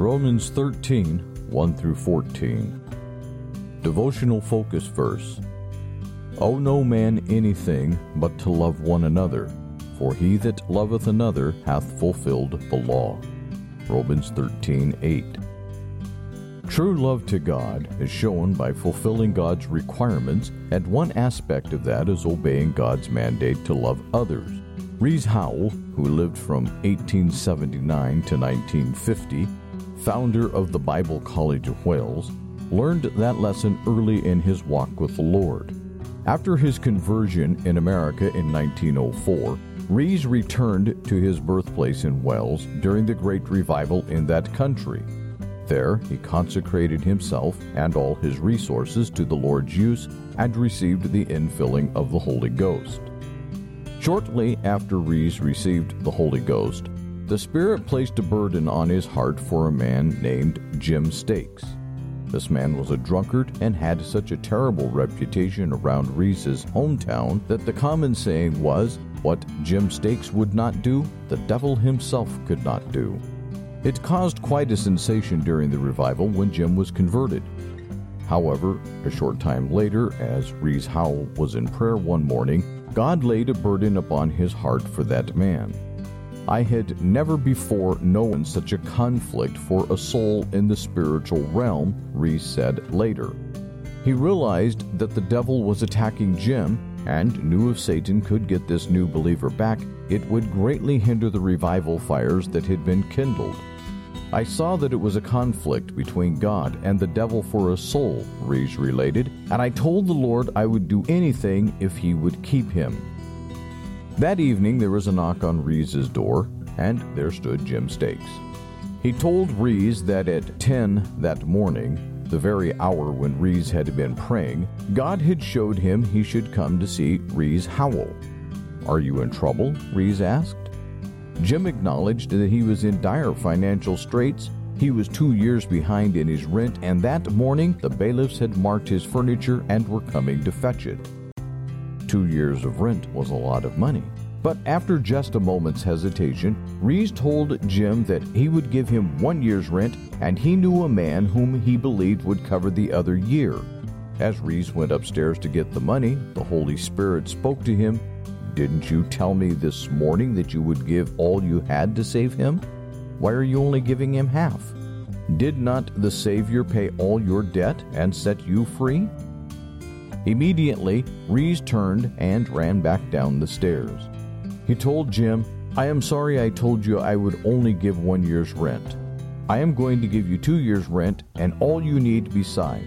Romans 13 1 through 14. Devotional focus verse Owe no man anything but to love one another, for he that loveth another hath fulfilled the law. Romans 13 8. True love to God is shown by fulfilling God's requirements, and one aspect of that is obeying God's mandate to love others. Rees Howell, who lived from 1879 to 1950, founder of the Bible College of Wales, learned that lesson early in his walk with the Lord. After his conversion in America in 1904, Rees returned to his birthplace in Wales during the Great Revival in that country. There, he consecrated himself and all his resources to the Lord's use and received the infilling of the Holy Ghost. Shortly after Rees received the Holy Ghost, the Spirit placed a burden on his heart for a man named Jim Stakes. This man was a drunkard and had such a terrible reputation around Rees's hometown that the common saying was, What Jim Stakes would not do, the devil himself could not do. It caused quite a sensation during the revival when Jim was converted. However, a short time later, as Rees Howell was in prayer one morning, God laid a burden upon his heart for that man. I had never before known such a conflict for a soul in the spiritual realm, Rees said later. He realized that the devil was attacking Jim and knew if Satan could get this new believer back, it would greatly hinder the revival fires that had been kindled. I saw that it was a conflict between God and the devil for a soul, Rees related, and I told the Lord I would do anything if he would keep him. That evening, there was a knock on Rees's door, and there stood Jim Stakes. He told Rees that at 10 that morning, the very hour when Rees had been praying, God had showed him he should come to see Rees Howell. Are you in trouble? Rees asked. Jim acknowledged that he was in dire financial straits. He was two years behind in his rent, and that morning the bailiffs had marked his furniture and were coming to fetch it. Two years of rent was a lot of money. But after just a moment's hesitation, Rees told Jim that he would give him one year's rent and he knew a man whom he believed would cover the other year. As Rees went upstairs to get the money, the Holy Spirit spoke to him Didn't you tell me this morning that you would give all you had to save him? Why are you only giving him half? Did not the Savior pay all your debt and set you free? Immediately, Rees turned and ran back down the stairs. He told Jim, I am sorry I told you I would only give one year's rent. I am going to give you two years' rent and all you need beside.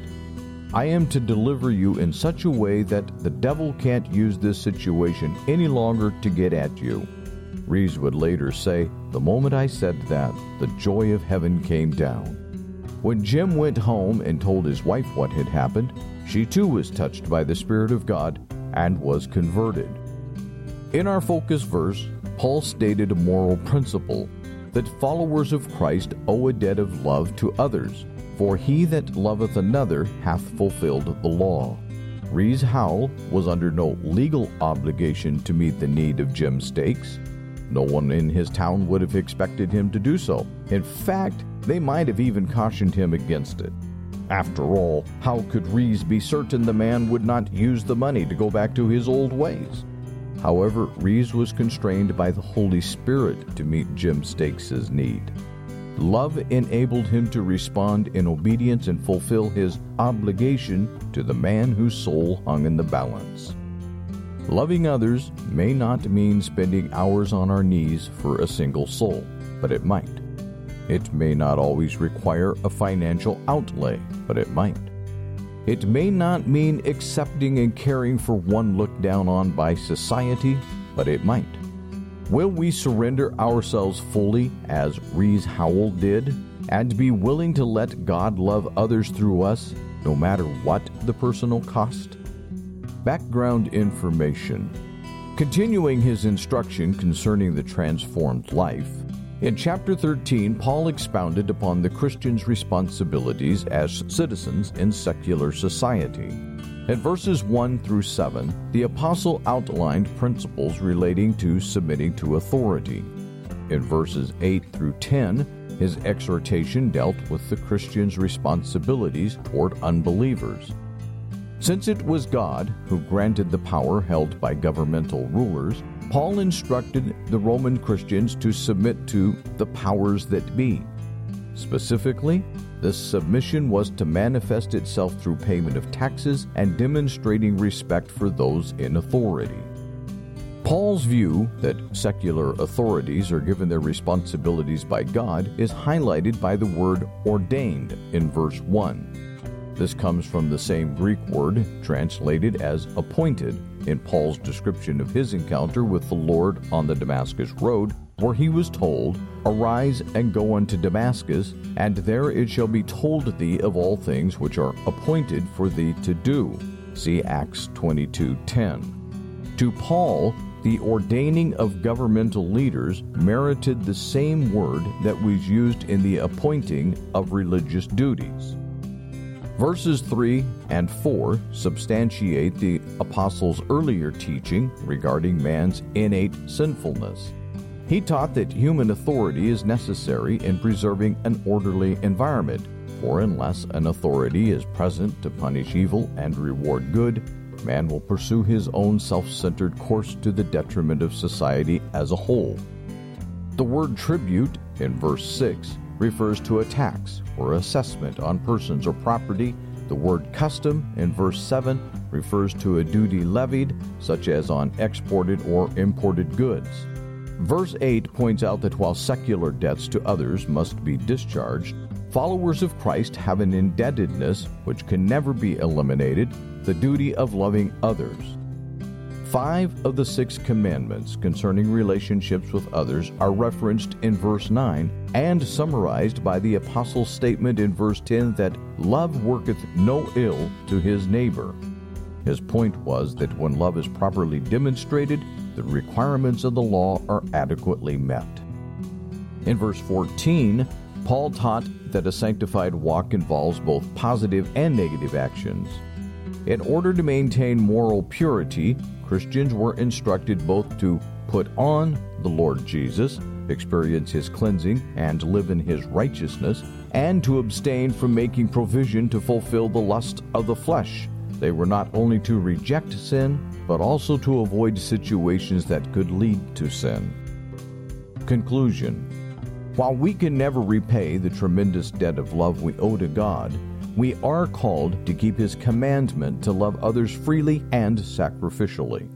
I am to deliver you in such a way that the devil can't use this situation any longer to get at you. Rees would later say, The moment I said that, the joy of heaven came down. When Jim went home and told his wife what had happened, she too was touched by the Spirit of God and was converted. In our focus verse, Paul stated a moral principle that followers of Christ owe a debt of love to others, for he that loveth another hath fulfilled the law. Rees Howell was under no legal obligation to meet the need of Jim Stakes. No one in his town would have expected him to do so. In fact, they might have even cautioned him against it. After all, how could Rees be certain the man would not use the money to go back to his old ways? However, Rees was constrained by the Holy Spirit to meet Jim Stakes' need. Love enabled him to respond in obedience and fulfill his obligation to the man whose soul hung in the balance. Loving others may not mean spending hours on our knees for a single soul, but it might. It may not always require a financial outlay, but it might. It may not mean accepting and caring for one looked down on by society, but it might. Will we surrender ourselves fully, as Rees Howell did, and be willing to let God love others through us, no matter what the personal cost? Background information. Continuing his instruction concerning the transformed life, in chapter 13, Paul expounded upon the Christian's responsibilities as citizens in secular society. In verses 1 through 7, the apostle outlined principles relating to submitting to authority. In verses 8 through 10, His exhortation dealt with the Christian's responsibilities toward unbelievers. Since it was God who granted the power held by governmental rulers, Paul instructed the Roman Christians to submit to the powers that be. Specifically, this submission was to manifest itself through payment of taxes and demonstrating respect for those in authority. Paul's view that secular authorities are given their responsibilities by God is highlighted by the word ordained in verse 1. This comes from the same Greek word translated as appointed in Paul's description of his encounter with the Lord on the Damascus Road, where he was told, Arise and go unto Damascus, and there it shall be told thee of all things which are appointed for thee to do. See Acts 22:10. To Paul, the ordaining of governmental leaders merited the same word that was used in the appointing of religious duties. Verses 3 and 4 substantiate the apostle's earlier teaching regarding man's innate sinfulness. He taught that human authority is necessary in preserving an orderly environment, for unless an authority is present to punish evil and reward good, man will pursue his own self centered course to the detriment of society as a whole. The word tribute in verse 6 refers to a tax or assessment on persons or property. The word custom in verse 7 refers to a duty levied, such as on exported or imported goods. Verse 8 points out that while secular debts to others must be discharged, followers of Christ have an indebtedness which can never be eliminated the duty of loving others. Five of the six commandments concerning relationships with others are referenced in verse 9 and summarized by the apostle's statement in verse 10 that love worketh no ill to his neighbor. His point was that when love is properly demonstrated, the requirements of the law are adequately met. In verse 14, Paul taught that a sanctified walk involves both positive and negative actions. In order to maintain moral purity, Christians were instructed both to put on the Lord Jesus, experience his cleansing, and live in his righteousness, and to abstain from making provision to fulfill the lust of the flesh. They were not only to reject sin, but also to avoid situations that could lead to sin. Conclusion While we can never repay the tremendous debt of love we owe to God, we are called to keep His commandment to love others freely and sacrificially.